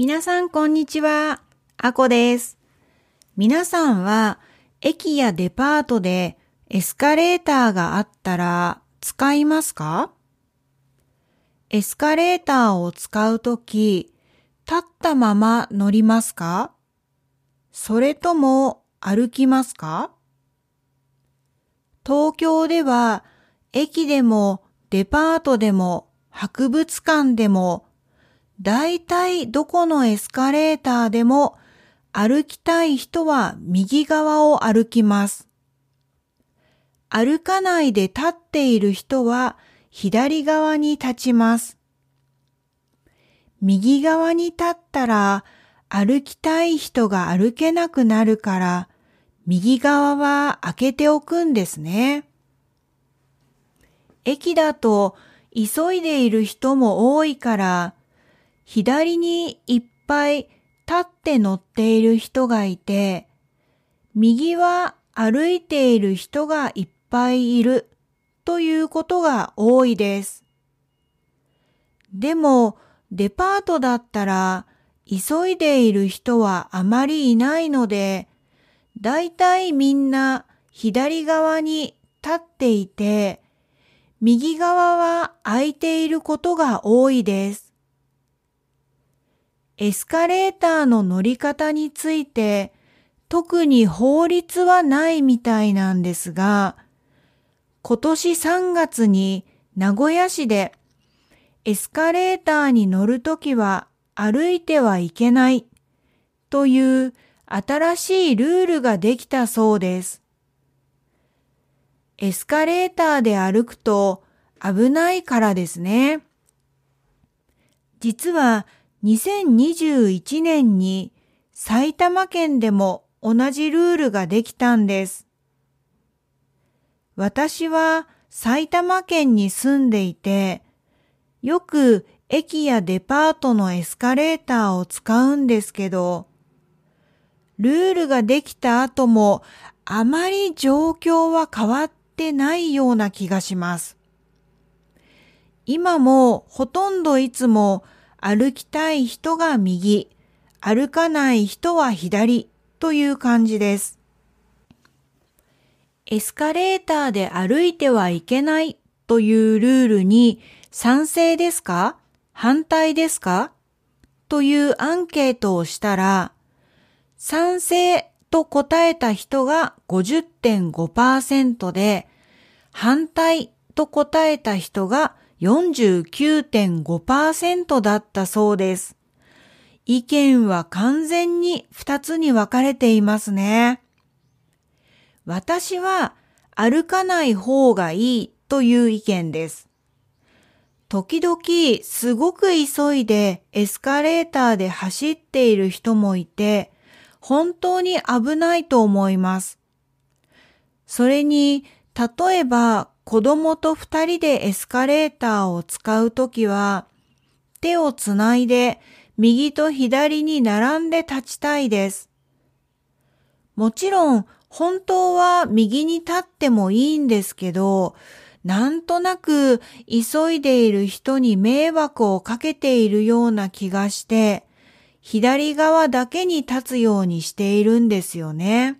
皆さんこんにちは。あこです。皆さんは駅やデパートでエスカレーターがあったら使いますか？エスカレーターを使うとき、立ったまま乗りますか？それとも歩きますか？東京では駅でもデパートでも博物館でもだいたいどこのエスカレーターでも歩きたい人は右側を歩きます。歩かないで立っている人は左側に立ちます。右側に立ったら歩きたい人が歩けなくなるから右側は開けておくんですね。駅だと急いでいる人も多いから左にいっぱい立って乗っている人がいて、右は歩いている人がいっぱいいるということが多いです。でも、デパートだったら、急いでいる人はあまりいないので、だいたいみんな左側に立っていて、右側は空いていることが多いです。エスカレーターの乗り方について特に法律はないみたいなんですが、今年3月に名古屋市でエスカレーターに乗るときは歩いてはいけないという新しいルールができたそうです。エスカレーターで歩くと危ないからですね。実は2021年に埼玉県でも同じルールができたんです。私は埼玉県に住んでいて、よく駅やデパートのエスカレーターを使うんですけど、ルールができた後もあまり状況は変わってないような気がします。今もほとんどいつも歩きたい人が右、歩かない人は左という感じです。エスカレーターで歩いてはいけないというルールに賛成ですか？反対ですか？というアンケートをしたら、賛成と答えた人が50.5%で、反対と答えた人が49.5%だったそうです。意見は完全に2つに分かれていますね。私は歩かない方がいいという意見です。時々すごく急いでエスカレーターで走っている人もいて、本当に危ないと思います。それに、例えば子供と二人でエスカレーターを使うときは、手をつないで右と左に並んで立ちたいです。もちろん、本当は右に立ってもいいんですけど、なんとなく急いでいる人に迷惑をかけているような気がして、左側だけに立つようにしているんですよね。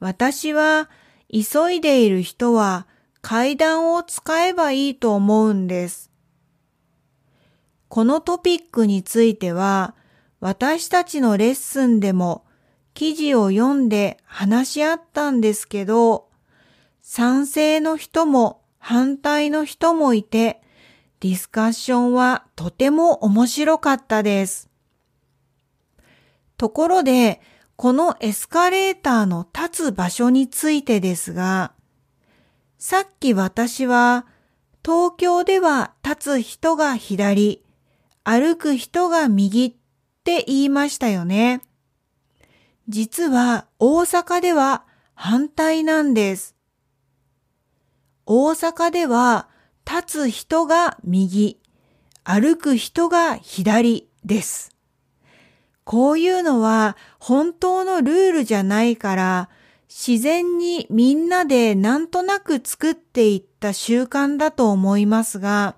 私は急いでいる人は階段を使えばいいと思うんです。このトピックについては私たちのレッスンでも記事を読んで話し合ったんですけど、賛成の人も反対の人もいて、ディスカッションはとても面白かったです。ところで、このエスカレーターの立つ場所についてですが、さっき私は東京では立つ人が左、歩く人が右って言いましたよね。実は大阪では反対なんです。大阪では立つ人が右、歩く人が左です。こういうのは本当のルールじゃないから、自然にみんなでなんとなく作っていった習慣だと思いますが、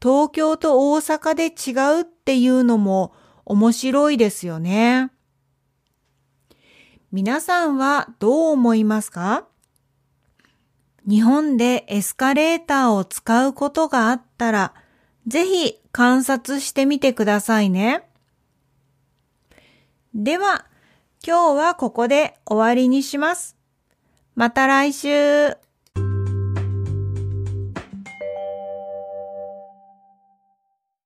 東京と大阪で違うっていうのも面白いですよね。皆さんはどう思いますか？日本でエスカレーターを使うことがあったら、ぜひ観察してみてくださいね。では、今日はここで終わりにします。また来週。